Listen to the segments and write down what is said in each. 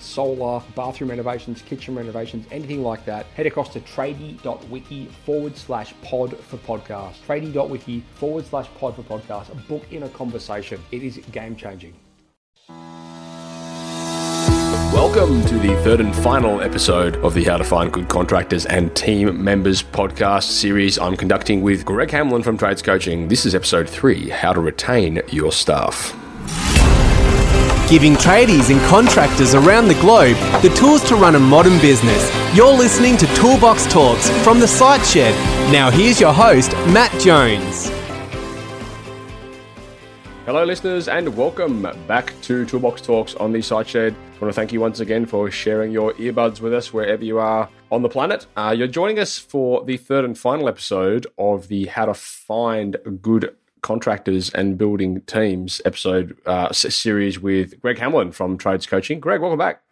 solar, bathroom renovations, kitchen renovations, anything like that, head across to tradie.wiki forward slash pod for podcast. Tradie.wiki forward slash pod for podcast. Book in a conversation. It is game changing. Welcome to the third and final episode of the How to Find Good Contractors and Team Members podcast series I'm conducting with Greg Hamlyn from Trades Coaching. This is episode three How to Retain Your Staff. Giving tradies and contractors around the globe the tools to run a modern business. You're listening to Toolbox Talks from the Site Shed. Now, here's your host, Matt Jones. Hello, listeners, and welcome back to Toolbox Talks on the Site Shed. I want to thank you once again for sharing your earbuds with us wherever you are on the planet. Uh, you're joining us for the third and final episode of the How to Find Good Contractors and Building Teams episode uh, series with Greg Hamlyn from Trades Coaching. Greg, welcome back.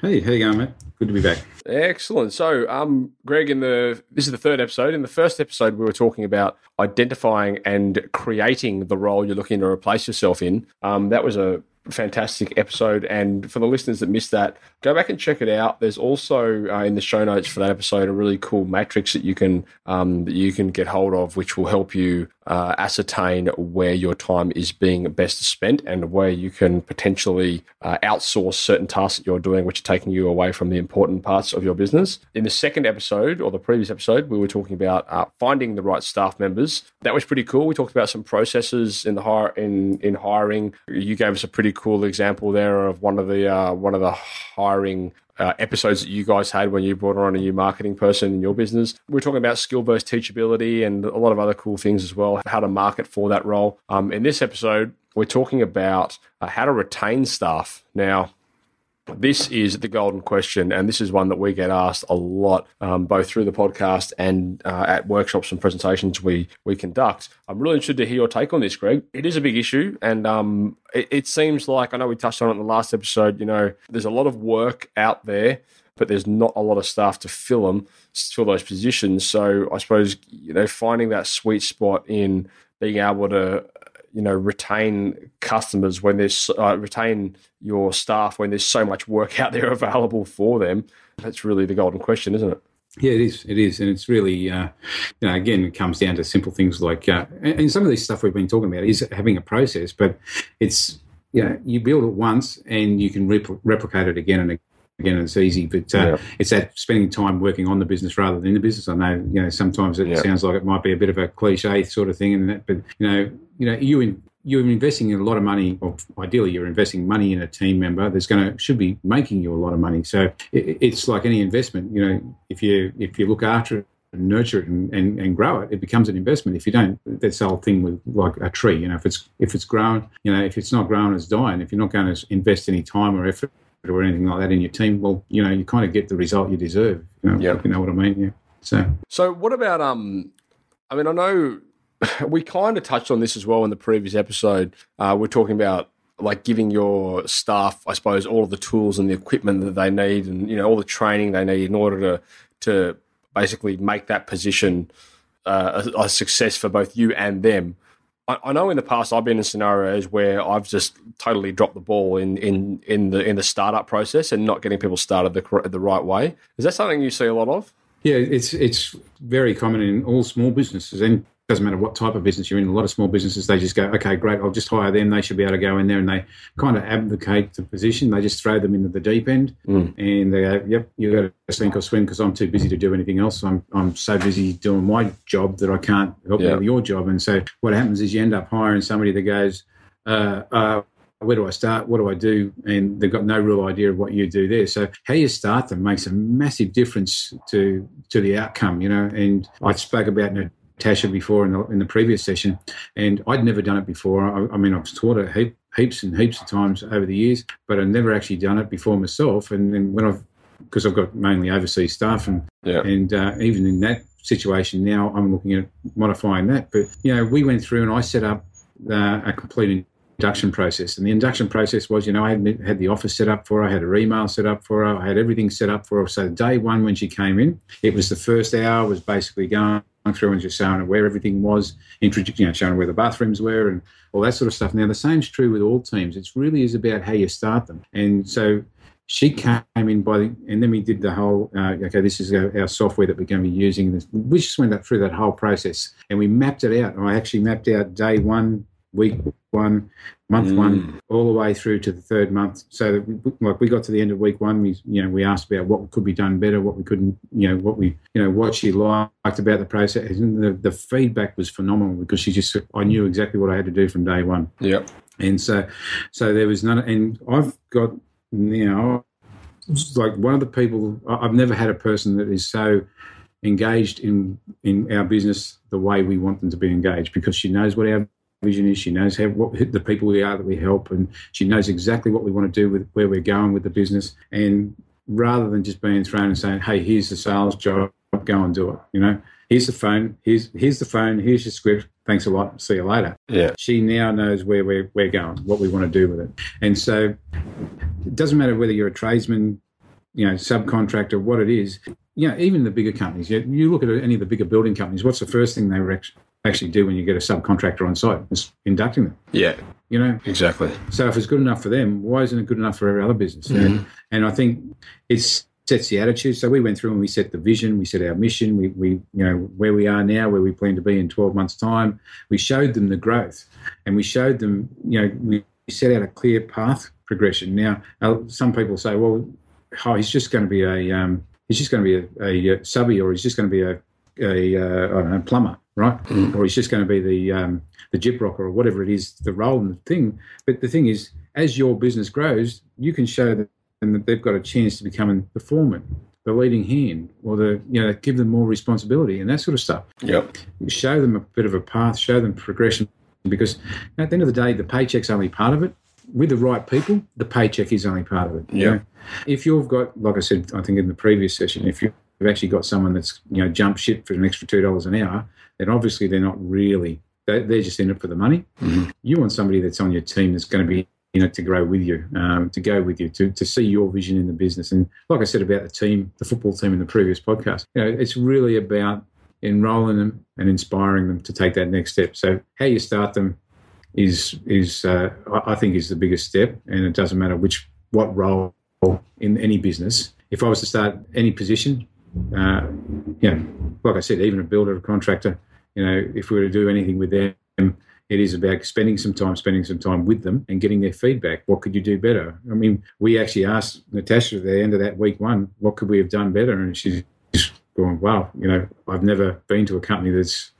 Hey, how you going, mate? Good to be back. Excellent. So, um, Greg, in the this is the third episode. In the first episode, we were talking about identifying and creating the role you're looking to replace yourself in. Um, that was a fantastic episode. And for the listeners that missed that, go back and check it out. There's also uh, in the show notes for that episode a really cool matrix that you can um, that you can get hold of, which will help you uh, ascertain where your time is being best spent and where you can potentially uh, outsource certain tasks that you're doing, which are taking you away from the important parts of your business. In the second episode or the previous episode, we were talking about uh, finding the right staff members. That was pretty cool. We talked about some processes in the hire in in hiring. You gave us a pretty cool example there of one of the uh, one of the hiring uh, episodes that you guys had when you brought on a new marketing person in your business. We are talking about skill based teachability and a lot of other cool things as well, how to market for that role. Um, in this episode, we're talking about uh, how to retain staff. Now, this is the golden question, and this is one that we get asked a lot, um, both through the podcast and uh, at workshops and presentations we we conduct. I'm really interested to hear your take on this, Greg. It is a big issue, and um, it, it seems like I know we touched on it in the last episode. You know, there's a lot of work out there, but there's not a lot of staff to fill them, fill those positions. So I suppose you know finding that sweet spot in being able to you know retain customers when there's uh, retain your staff when there's so much work out there available for them. That's really the golden question isn't it? Yeah, it is. It is, and it's really, uh, you know, again, it comes down to simple things like, uh, and, some of this stuff we've been talking about is having a process, but it's, you know, you build it once and you can rep- replicate it again and again again, it's easy, but uh, yeah. it's that spending time working on the business rather than in the business. I know, you know, sometimes it yeah. sounds like it might be a bit of a cliche sort of thing, and that, but you know, you know, you in, you're investing in a lot of money, or ideally, you're investing money in a team member that's going to should be making you a lot of money. So it, it's like any investment. You know, if you if you look after it and nurture it and, and, and grow it, it becomes an investment. If you don't, that's the whole thing with like a tree. You know, if it's if it's grown, you know, if it's not grown, it's dying. If you're not going to invest any time or effort or anything like that in your team, well, you know, you kind of get the result you deserve. You know, yep. you know what I mean? Yeah. So, so what about um? I mean, I know we kind of touched on this as well in the previous episode. Uh, we're talking about like giving your staff, I suppose, all of the tools and the equipment that they need, and you know, all the training they need in order to to basically make that position uh, a, a success for both you and them. I, know in the past I've been in scenarios where I've just totally dropped the ball in, in, in the in the startup process and not getting people started the the right way. Is that something you see a lot of? Yeah, it's it's very common in all small businesses, and doesn't matter what type of business you're in. A lot of small businesses, they just go, okay, great, I'll just hire them. They should be able to go in there and they kind of advocate the position. They just throw them into the deep end mm. and they go, yep, you got to sink or swim because I'm too busy to do anything else. I'm, I'm so busy doing my job that I can't help you with your job. And so what happens is you end up hiring somebody that goes, uh, uh, where do I start? What do I do? And they've got no real idea of what you do there. So how you start them makes a massive difference to to the outcome, you know. And I spoke about Tasha before in the, in the previous session, and I'd never done it before. I, I mean, I've taught heap heaps and heaps of times over the years, but I've never actually done it before myself. And then when I've because I've got mainly overseas staff, and Yeah. and uh, even in that situation now, I'm looking at modifying that. But you know, we went through and I set up uh, a complete induction process, and the induction process was, you know, I had, had the office set up for her, I had her email set up for her, I had everything set up for her. So day one when she came in, it was the first hour was basically going through and just showing where everything was, introducing, you know, showing where the bathrooms were and all that sort of stuff. Now the same's true with all teams. It really is about how you start them, and so she came in by the, and then we did the whole uh, okay this is our, software that we're going to be using we just went through that whole process and we mapped it out i actually mapped out day one week one month one mm. all the way through to the third month. So that we, like we got to the end of week one we you know we asked about what could be done better what we couldn't you know what we you know what she liked about the process. And the, the feedback was phenomenal because she just i knew exactly what i had to do from day one. Yep. and so so there was none and i've got now it's like one of the people i've never had a person that is so engaged in in our business the way we want them to be engaged because she knows what our vision is she knows how what the people we are that we help and she knows exactly what we want to do with where we're going with the business and rather than just being thrown and saying hey here's the sales job go and do it you know here's the phone here's here's the phone here's your script thanks a lot see you later Yeah. she now knows where we're, we're going, what we want to do with it. And so it doesn't matter whether you're a tradesman, you know, subcontractor, what it is. You know, even the bigger companies, you, you look at any of the bigger building companies, what's the first thing they actually do when you get a subcontractor on site? It's inducting them, Yeah. you know? Exactly. So if it's good enough for them, why isn't it good enough for every other business? And, and I think it sets the attitude. So we went through and we set the vision, we set our mission, we, we you know where we are now, where we plan to be in 12 months' time. We showed them the growth, and we showed them, you know, we set out a clear path progression. Now, uh, some people say, well, oh, he's just going to be a um, he's just going to be a, a, subby, or he's just going to be a a uh, I don't know plumber, right? Or he's just going to be the um, the gyprocker or whatever it is, the role and the thing. But the thing is, as your business grows, you can show them that they've got a chance to become the foreman, the leading hand, or the you know give them more responsibility and that sort of stuff. Yep. Show them a bit of a path, show them progression, because at the end of the day, the paycheck's only part of it. With the right people, the paycheck is only part of it. you Yeah. know? If you've got, like I said, I think in the previous session, if you've actually got someone that's you know jump ship for an extra two dollars an hour, then obviously they're not really. They're, they're just in it for the money. You want somebody that's on your team that's going to be you know, to grow with you, um, to go with you, to, to see your vision in the business. And like I said about the team, the football team in the previous podcast, you know, it's really about enrolling them and inspiring them to take that next step. So how you start them is is uh, I I think is the biggest step, and it doesn't matter which what role in any business. If I was to start any position, uh, you know, like I said, even a builder, a contractor, you know, if we were to do anything with them, it is about spending some time, spending some time with them and getting their feedback. What could you do better? I mean, we actually asked Natasha at the end of that week one, what could we have done better? And she's going, wow, you know, I've never been to a company that's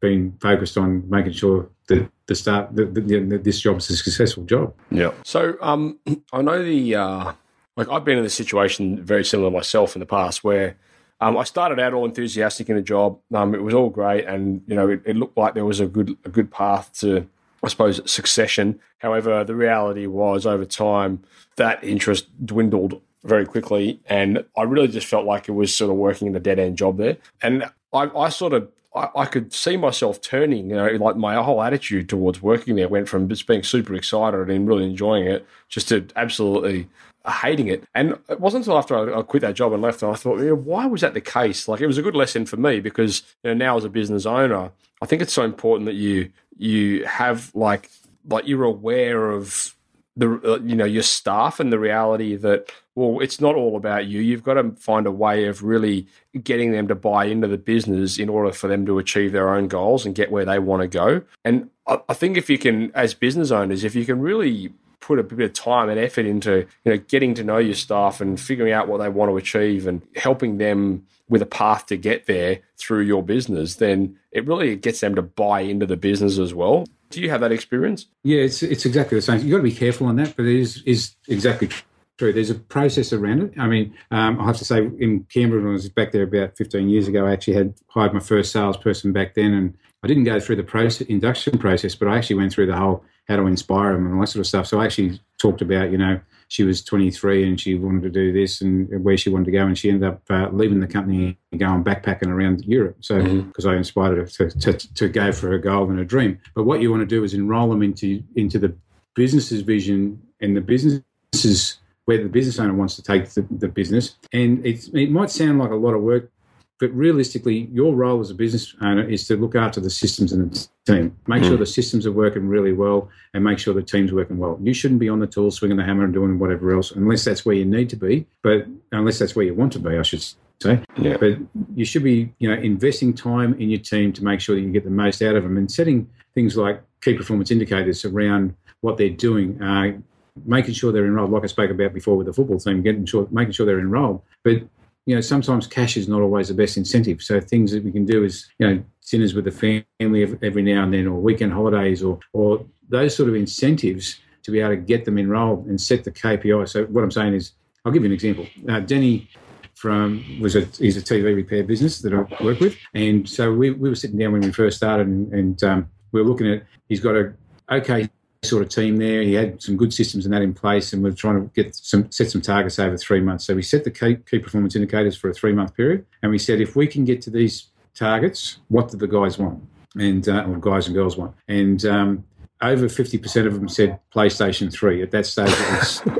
been focused on making sure that the start that, that, that this job is a successful job. Yeah. So um, I know the uh, like I've been in a situation very similar myself in the past where um, I started out all enthusiastic in the job. Um, it was all great, and you know it, it looked like there was a good a good path to I suppose succession. However, the reality was over time that interest dwindled very quickly, and I really just felt like it was sort of working in a dead end job there. And I, I sort of I, I could see myself turning, you know, like my whole attitude towards working there went from just being super excited and really enjoying it just to absolutely hating it. And it wasn't until after I, quit that job and left, and I thought, yeah, why was that the case? Like, it was a good lesson for me because you know, now as a business owner, I think it's so important that you you have like like you're aware of the uh, you know your staff and the reality that well it's not all about you you've got to find a way of really getting them to buy into the business in order for them to achieve their own goals and get where they want to go and I think if you can as business owners if you can really put a bit of time and effort into you know getting to know your staff and figuring out what they want to achieve and helping them with a path to get there through your business then it really gets them to buy into the business as well do you have that experience Yeah, it's it's exactly the same. You've got to be careful on that, but it is is exactly true. There's a process around it. I mean, um, I have to say, in Canberra, when I was back there about 15 years ago, I actually had hired my first salesperson back then, and I didn't go through the process, induction process, but I actually went through the whole how to inspire them and all that sort of stuff. So I actually talked about, you know, she was 23 and she wanted to do this and where she wanted to go, and she ended up uh, leaving the company and going backpacking around Europe. So because I inspired her to, to, to go for her goal and her dream. But what you want to do is enroll them into into the business's vision and the business's where the business owner wants to take the, the business. And it might sound like a lot of work, but realistically, your role as a business owner is to look after the systems and the team. Make sure the systems are working really well and make sure the team's working well. You shouldn't be on the tool swinging the hammer and doing whatever else, unless that's where you need to be, but unless that's where you want to be, I should say. Yeah. But you should be, you know, investing time in your team to make sure that you get the most out of them and setting things like key performance indicators around what they're doing. Uh, making sure they're enrolled, like I spoke about before with the football team, getting sure, making sure they're enrolled. But you know, sometimes cash is not always the best incentive. So things that we can do is, you know, dinners with the family every now and then, or weekend holidays, or or those sort of incentives to be able to get them enrolled and set the KPI. So what I'm saying is, I'll give you an example. Uh, Denny from was a he's a TV repair business that I work with, and so we, we were sitting down when we first started, and, and um, we were looking at he's got a okay sort of team there. He had some good systems and that in place, and we're trying to get some set some targets over three months. So we set the key, key performance indicators for a three month period, and we said if we can get to these targets, what do the guys want, and uh, or guys and girls want, and um, over fifty percent of them said PlayStation Three. At that stage, it was.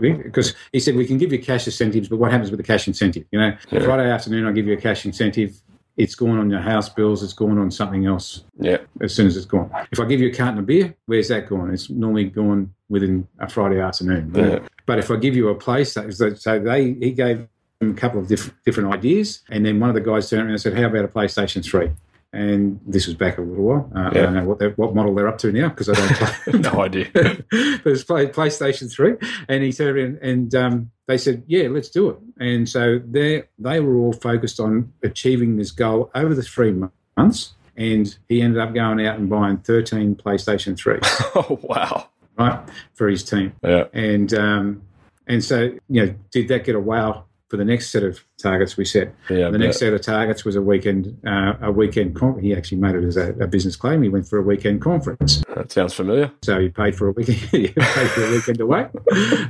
Because he said we can give you cash incentives, but what happens with the cash incentive? You know, Yeah. Friday afternoon I give you a cash incentive. It's gone on your house bills. It's gone on something else Yeah. as soon as it's gone. If I give you a carton of beer, where's that gone? It's normally gone within a Friday afternoon. Yeah. But if I give you a place, so they he gave them a couple of diff- different ideas, and then one of the guys turned around and said, "How about a PlayStation 3? And this was back a little while. Uh, I don't know what, what model they're up to now because I don't play. No idea. but it's play, PlayStation 3. And he turned around and um, they said, yeah, let's do it. And so they they were all focused on achieving this goal over the three months. And he ended up going out and buying 13 PlayStation 3s, oh wow. right, for his team. Yeah. And um, and so, you know, did that get a wow for the next set of targets we set? Yeah. the next set of targets was a weekend, uh, a weekend. Con- he actually made it as a, a business claim. He went for a weekend conference. that sounds familiar. So he paid for a weekend, he paid for a weekend away,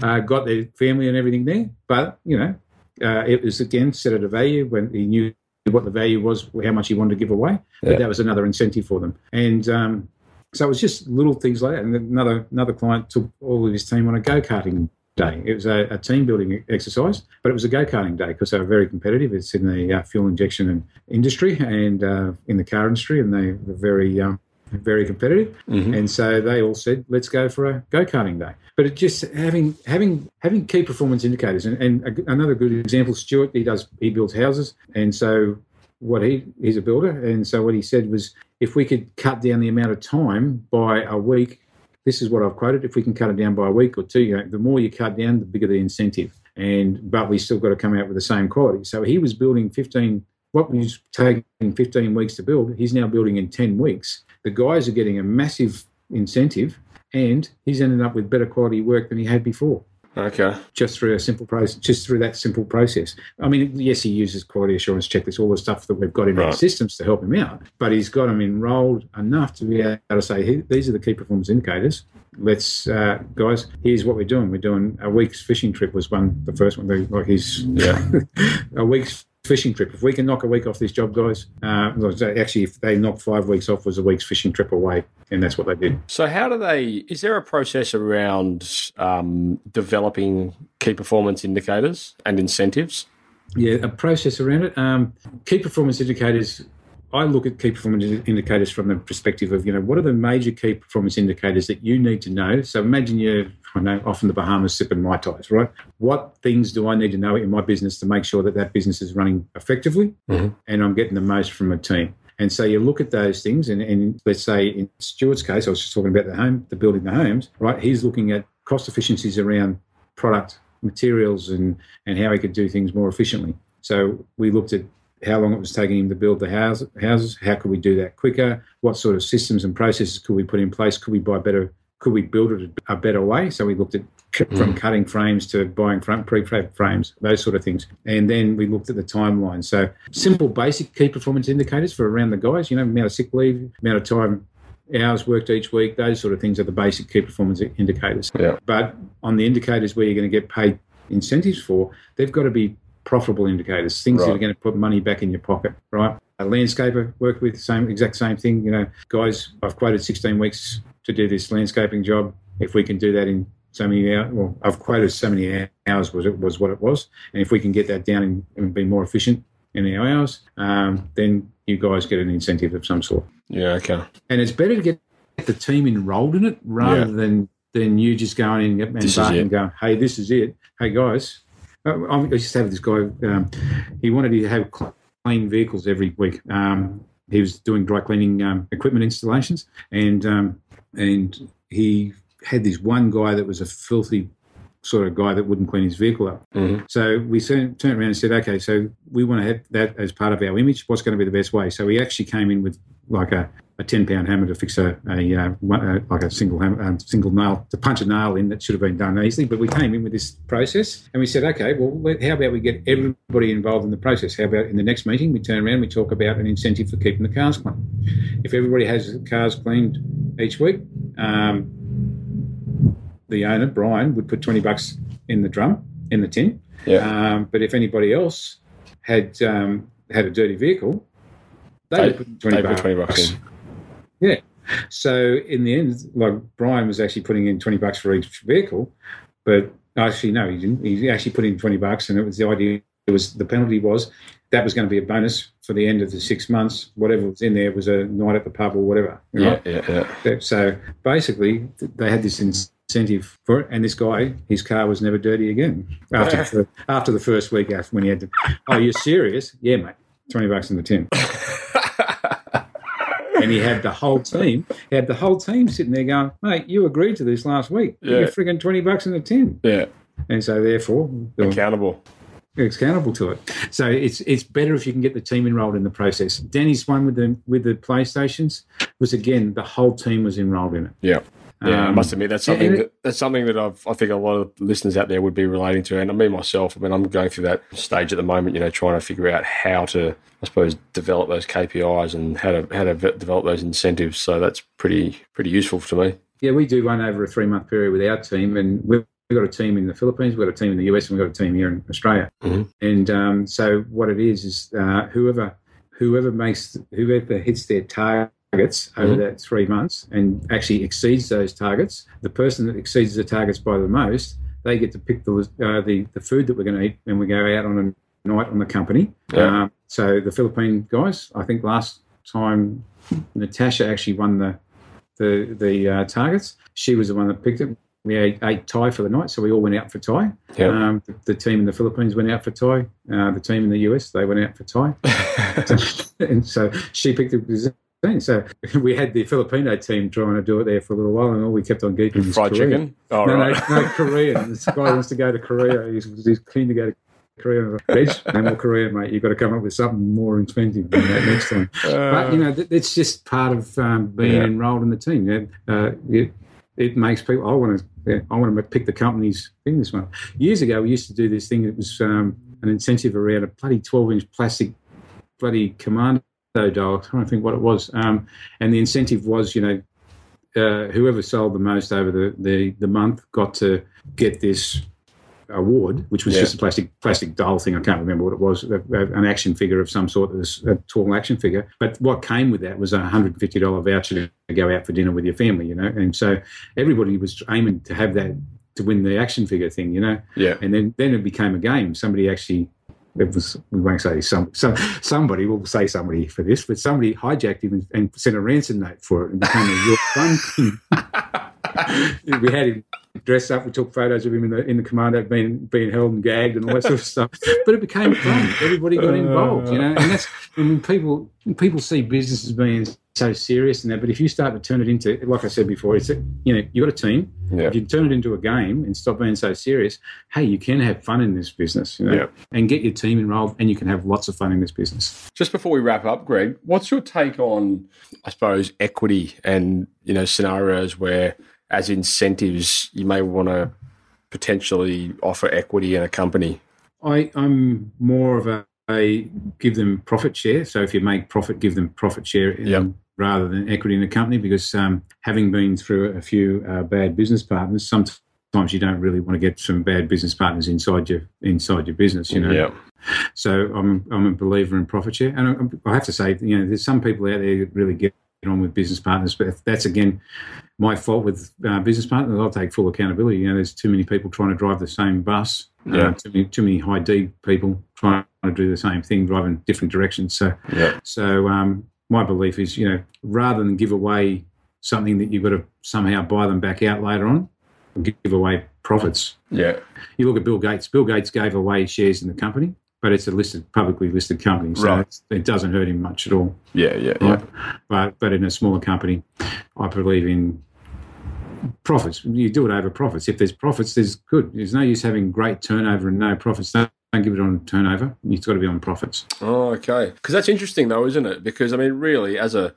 uh, got their family and everything there. But you know, uh, it was again set at a value when he knew what the value was, how much he wanted to give away. Yeah. But that was another incentive for them. And um, so it was just little things like that. And another another client took all of his team on a go karting day. It was a, a team building exercise, but it was a go karting day because they were very competitive. It's in the uh, fuel injection and industry and uh, in the car industry, and they were very um, very competitive. Mhm. And so they all said, "Let's go for a go karting day." But it just having having having key performance indicators, and, and a, another good example, Stuart, he does he builds houses, and so what he he's a builder, and so what he said was, if we could cut down the amount of time by a week, this is what I've quoted. If we can cut it down by a week or two, you know, the more you cut down, the bigger the incentive. And but we still got to come out with the same quality. So he was building fifteen. What was taking 15 weeks to build, he's now building in 10 weeks. The guys are getting a massive incentive and he's ended up with better quality work than he had before Okay. just through a simple process, just through that simple process. I mean, yes, he uses quality assurance checklists, all the stuff that we've got in our systems to help him out, but he's got them enrolled enough to be able to say, "Hey, these are the key performance indicators. Let's, uh, guys, here's what we're doing. We're doing a week's fishing trip was one, the first one, like he's Yeah. a week's fishing trip. If we can knock a week off this job, guys, uh, actually, if they knock five weeks off, was a week's fishing trip away, and that's what they did. So, how do they? Is there a process around um, developing key performance indicators and incentives? Yeah, a process around it. Um, key performance indicators. I look at key performance indicators from the perspective of, you know, what are the major key performance indicators that you need to know? So imagine you're, I know, off in the Bahamas sipping Mai Tais, right? What things do I need to know in my business to make sure that that business is running effectively Mhm. and I'm getting the most from a team? And so you look at those things, and, and let's say in Stuart's case, I was just talking about the home, the building the homes, right? He's looking at cost efficiencies around product materials and, and how he could do things more efficiently. So we looked at how long it was taking him to build the house, houses, how could we do that quicker, what sort of systems and processes could we put in place, could we buy better could we build it a better way? So we looked at from mm. cutting frames to buying front prefab frames, those sort of things. And then we looked at the timeline. So simple, basic key performance indicators for around the guys. You know, amount of sick leave, amount of time. Hours worked each week, those sort of things are the basic key performance indicators. Yeah. But on the indicators where you're going to get paid incentives for, they've got to be profitable indicators, things that are going to put money back in your pocket, right? A landscaper worked with the same exact same thing. You know, guys, I've quoted 16 weeks to do this landscaping job. If we can do that in so many hours, well, I've quoted so many hours was it was what it was, and if we can get that down and, and be more efficient in our hours, um, then you guys get an incentive of some sort Yeah. Okay. and it's better to get the team enrolled in it rather Yeah. than than you just going in and barking and going, "Hey, this is it. Hey, guys." Uh, I used to have this guy. Um, he wanted to have clean vehicles every week. Um, he was doing dry cleaning um, equipment installations, and um, and he had this one guy that was a filthy sort of guy that wouldn't clean his vehicle up. Mhm. So we turned, turned around and said, okay, so we want to have that as part of our image. What's going to be the best way? So we actually came in with like a, a ten pound hammer to fix a, a, uh, one, uh, like a single hammer, um, single nail to punch a nail in that should have been done easily. But we came in with this process and we said, okay, well, how about we get everybody involved in the process? How about in the next meeting we turn around we talk about an incentive for keeping the cars clean? If everybody has cars cleaned each week, um, the owner Brian would put twenty bucks in the drum in the tin. Yeah. Um, but if anybody else had um, had a dirty vehicle, they, They- would put twenty They bucks. put twenty bucks in. Yeah. So in the end, like Brian was actually putting in twenty bucks for each vehicle, but actually no, he didn't. He actually put in twenty bucks, and it was the idea. It was the penalty was that was going to be a bonus for the end of the six months. Whatever was in there was a night at the pub or whatever. Yeah. right? Yeah. Yeah. So basically, they had this incentive for it, and this guy, his car was never dirty again after the, after the first week. After when he had to, oh, you're serious? Yeah, mate, twenty bucks in the tin. and he had the whole team. He had the whole team sitting there going, "Mate, you agreed to this last week. Yeah. You're frigging twenty bucks in the tin." Yeah. And so, therefore, Accountable. accountable to it. So it's it's better if you can get the team enrolled in the process. Danny's one with the with the PlayStations was again the whole team was enrolled in it. Yeah. Yeah, I Um, must admit that's something that, that's something that I've, I think a lot of listeners out there would be relating to, and I mean myself. I mean, I'm going through that stage at the moment. You know, trying to figure out how to, I suppose, develop those KPIs and how to how to develop those incentives. So that's pretty pretty useful to me. Yeah, we do one over a three month period with our team, and we've we've got a team in the Philippines, we've got a team in the US, and we've got a team here in Australia. Mhm. And um, so what it is is uh, whoever whoever makes whoever hits their targets over mm-hmm. that three months and actually exceeds those targets, the person that exceeds the targets by the most, they get to pick the uh, the, the, food that we're going to eat when we go out on a night on the company. Yeah. Um, so the Philippine guys, I think last time Natasha actually won the the the uh, targets. She was the one that picked it. We ate, ate Thai for the night, so we all went out for Thai. Yep. Um, the, the, team in the Philippines went out for Thai. Uh, the team in the US they went out for Thai. and so she picked it so we had the Filipino team trying to do it there for a little while, and all we kept on getting fried chicken. Oh, no, right. no, no, Korean. This guy wants to go to Korea. He's, he's keen to go to Korea. veg, no more Korean, mate. You've got to come up with something more expensive than that next time. Uh, but you know, th- it's just part of um, being yeah. enrolled in the team. Uh, it, it, makes people. I want to. Yeah, I want to pick the company's thing this month. Years ago, we used to do this thing. It was um, an incentive around a bloody twelve-inch plastic bloody commander commando dial. I don't think what it was. Um, and the incentive was, you know, uh, whoever sold the most over the, the, the month got to get this award, which was Yeah. just a plastic plastic doll thing. I can't remember what it was, a, a- an action figure of some sort, was a tall action figure. But what came with that was a hundred and fifty dollar voucher to go out for dinner with your family, you know. And so everybody was aiming to have that to win the action figure thing, you know. Yeah. And then then it became a game. Somebody actually. It was. We won't say some. Some somebody. We'll say somebody for this, but somebody hijacked him and, and sent a ransom note for it and became a real fun we had him dressed up. We took photos of him in the in the commando being being held and gagged and all that sort of stuff. But it became fun. Everybody got involved, you know. And that's when people people see businesses being so serious and that. But if you start to turn it into, like I said before, it's a, you know you got a team. Yeah. If you turn it into a game and stop being so serious, hey, you can have fun in this business, you know, Yeah. and get your team involved, and you can have lots of fun in this business. Just before we wrap up, Greg, what's your take on, I suppose, equity and you know scenarios where as incentives, you may want to potentially offer equity in a company? I, I'm more of a, give them profit share. So if you make profit, give them profit share Yep. Rather than equity in the company. Because um, having been through a few uh, bad business partners, sometimes you don't really want to get some bad business partners inside your inside your business. You know. Yeah. So I'm I'm a believer in profit share, and I, I have to say, you know, there's some people out there that really get on with business partners, but that's again my fault with uh, business partners. I'll take full accountability. You know, there's too many people trying to drive the same bus. uh, Yeah. too many too many high D people trying to do the same thing, driving different directions. So Yeah. so um, my belief is, you know, rather than give away something that you've got to somehow buy them back out later on, give away profits. Yeah. You look at Bill Gates. Bill Gates gave away shares in the company, but it's a listed, publicly listed company, so Right. it's, it doesn't hurt him much at all. Yeah. Yeah. Yeah. But but in a smaller company, I believe in profits. You do it over profits. If there's profits, there's good. There's no use having great turnover and no profits. Don't, don't give it on turnover. It's got to be on profits. Oh, okay. Because that's interesting, though, isn't it? Because I mean, really, as a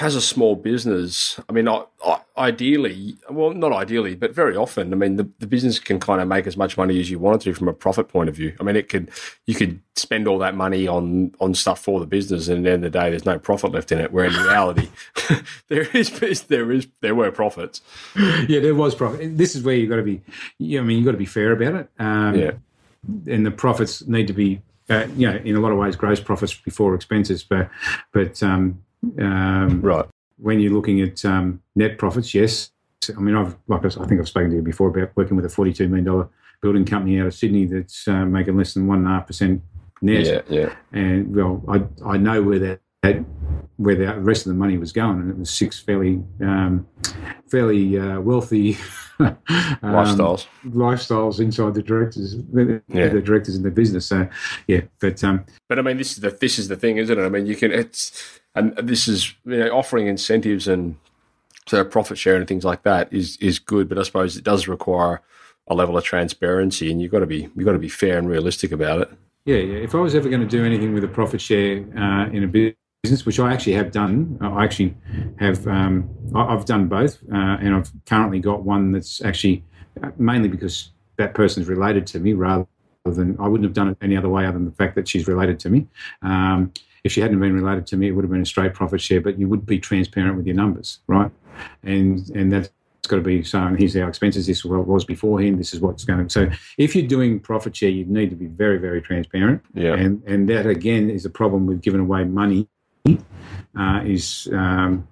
as a small business, I mean, I, I, ideally, well, not ideally, but very often, I mean, the, the business can kind of make as much money as you want it to from a profit point of view. I mean, it could you could spend all that money on on stuff for the business, and at the end of the day, there's no profit left in it. Where in reality, there is there is there were profits. yeah, there was profit. This is where you've got to be. You know, I mean, you've got to be fair about it. Um, Yeah. And the profits need to be, uh, you know, in a lot of ways, gross profits before expenses. But, but um, um, Right. when you're looking at um, net profits, yes. I mean, I've like I think I've spoken to you before about working with a forty-two million dollar building company out of Sydney that's uh, making less than one and a half percent net. Yeah. Yeah. And well, I I know where that. That where the rest of the money was going, and it was six fairly, um, fairly uh, wealthy um, Lifestyles. lifestyles inside the directors, the, Yeah. the directors in the business. So, yeah, but um, But I mean, this is the this is the thing, isn't it? I mean, you can it's and this is you know offering incentives and so profit sharing and things like that is is good, but I suppose it does require a level of transparency, and you've got to be you've got to be fair and realistic about it. yeah, yeah. If I was ever going to do anything with a profit share uh, in a business, which I actually have done, I actually have. Um, I've done both, uh, and I've currently got one that's actually uh, mainly because that person's related to me, rather than I wouldn't have done it any other way other than the fact that she's related to me. Um, if she hadn't been related to me, it would have been a straight profit share, but you would be transparent with your numbers, right? And and that's got to be so. And here's our expenses. This is what it was beforehand. This is what's going. to... So if you're doing profit share, you need to be very very transparent. Yeah. And and that again is a problem with giving away money. Uh, is um,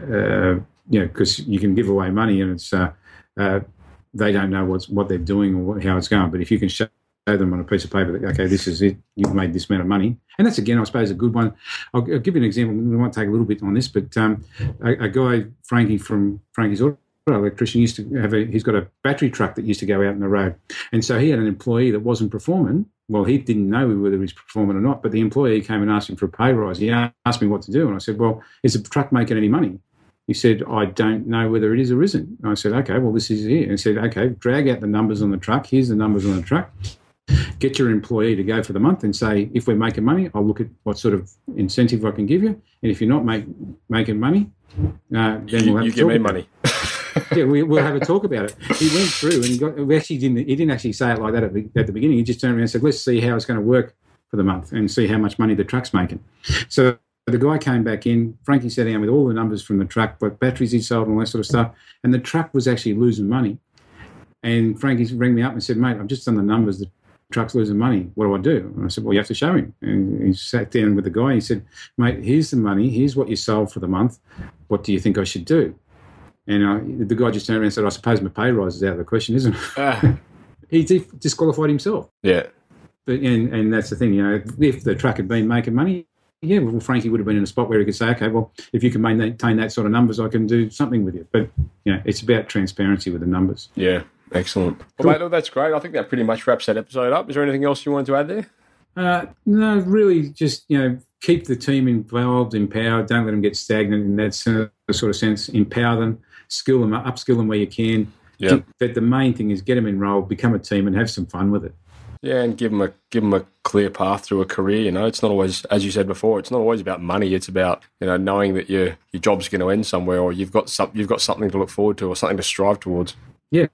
uh, you know because you can give away money and it's uh, uh, they don't know what's what they're doing or how it's going. But if you can show them on a piece of paper that okay, this is it, you've made this amount of money, and that's again, I suppose, a good one. I'll, I'll give you an example. We might take a little bit on this, but um, a, a guy Frankie from Frankie's Auto electrician used to have a he's got a battery truck that used to go out on the road. And so he had an employee that wasn't performing. Well he didn't know whether he was performing or not but the employee came and asked him for a pay rise. He asked me what to do and i said well is the truck making any money? He said i don't know whether it is or isn't. And i said okay well this is it. And he said okay drag out the numbers on the truck. Here's the numbers on the truck. Get your employee to go for the month and say if we're making money i'll look at what sort of incentive i can give you. And if you're not make, making money uh, then You, we'll have you to give me money. yeah, we, we'll have a talk about it. He went through and got. We actually didn't. He didn't actually say it like that at the, at the beginning. He just turned around and said, "Let's see how it's going to work for the month and see how much money the truck's making." So the guy came back in. Frankie sat down with all the numbers from the truck, what batteries he sold, and all that sort of stuff. And the truck was actually losing money. And Frankie rang me up and said, "Mate, I've just done the numbers. The truck's losing money. What do I do?" And I said, "Well, you have to show him." And he sat down with the guy. He said, "Mate, here's the money. Here's what you sold for the month. What do you think I should do?" And uh, the guy just turned around and said, I suppose my pay rise is out of the question, isn't it? Ah, he di- disqualified himself. yeah. But and, and that's the thing, you know, if the truck had been making money, yeah, well, Frankie would have been in a spot where he could say, okay, well, if you can maintain that sort of numbers, I can do something with you. But, you know, it's about transparency with the numbers. Yeah. Excellent. Well, mate, well, that's great. I think that pretty much wraps that episode up. Is there anything else you wanted to add there? Uh, no, really, just you know, keep the team involved, empowered. Don't let them get stagnant in that sort of sense. Empower them, skill them, upskill them where you can. Yeah. But the main thing is get them enrolled, become a team, and have some fun with it. Yeah, and give them a give them a clear path through a career. You know, it's not always, as you said before, it's not always about money. It's about you know knowing that your your job's going to end somewhere, or you've got some, you've got something to look forward to, or something to strive towards. Yeah,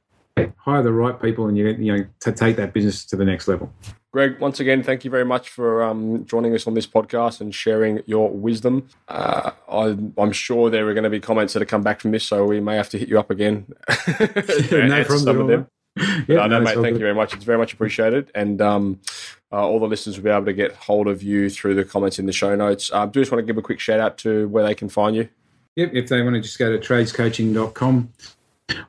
hire the right people, and you you know to take that business to the next level. Greg, once again, thank you very much for um, joining us on this podcast and sharing your wisdom. Uh, I, am sure there are going to be comments that have come back from this, so we may have to hit you up again. no problem Yeah, no, no, mate, thank good. you very much. It's very much appreciated. And um, uh, all the listeners will be able to get hold of you through the comments in the show notes. I uh, do just want to give a quick shout out to where they can find you. Yep, if they want to just go to tradescoaching.com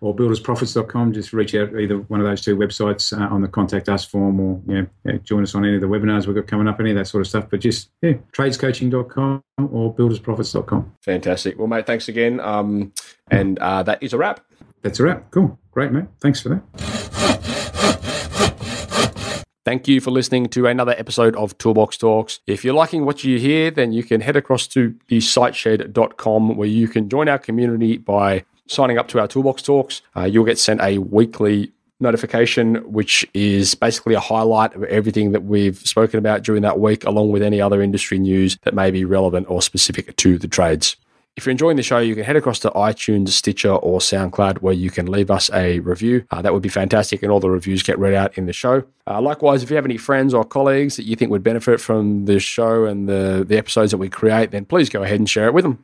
or buildersprofits.com. Just reach out either one of those two websites uh, on the contact us form or you know, join us on any of the webinars we've got coming up, any of that sort of stuff. But just yeah, tradescoaching.com or buildersprofits.com. Fantastic. Well, mate, thanks again. Um, and uh, that is a wrap. That's a wrap. Cool. Great, mate. Thanks for that. Thank you for listening to another episode of Toolbox Talks. If you're liking what you hear, then you can head across to the siteshed.com where you can join our community by signing up to our Toolbox Talks, uh, you'll get sent a weekly notification, which is basically a highlight of everything that we've spoken about during that week, along with any other industry news that may be relevant or specific to the trades. If you're enjoying the show, you can head across to iTunes, Stitcher, or SoundCloud where you can leave us a review. Uh, that would be fantastic, and all the reviews get read out in the show. Uh, likewise, if you have any friends or colleagues that you think would benefit from the show and the, the episodes that we create, then please go ahead and share it with them.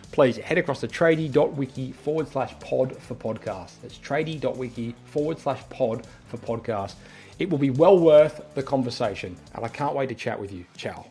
please head across to tradie.wiki forward slash pod for podcast. That's tradie.wiki forward slash pod for podcast. It will be well worth the conversation, and I can't wait to chat with you. Ciao.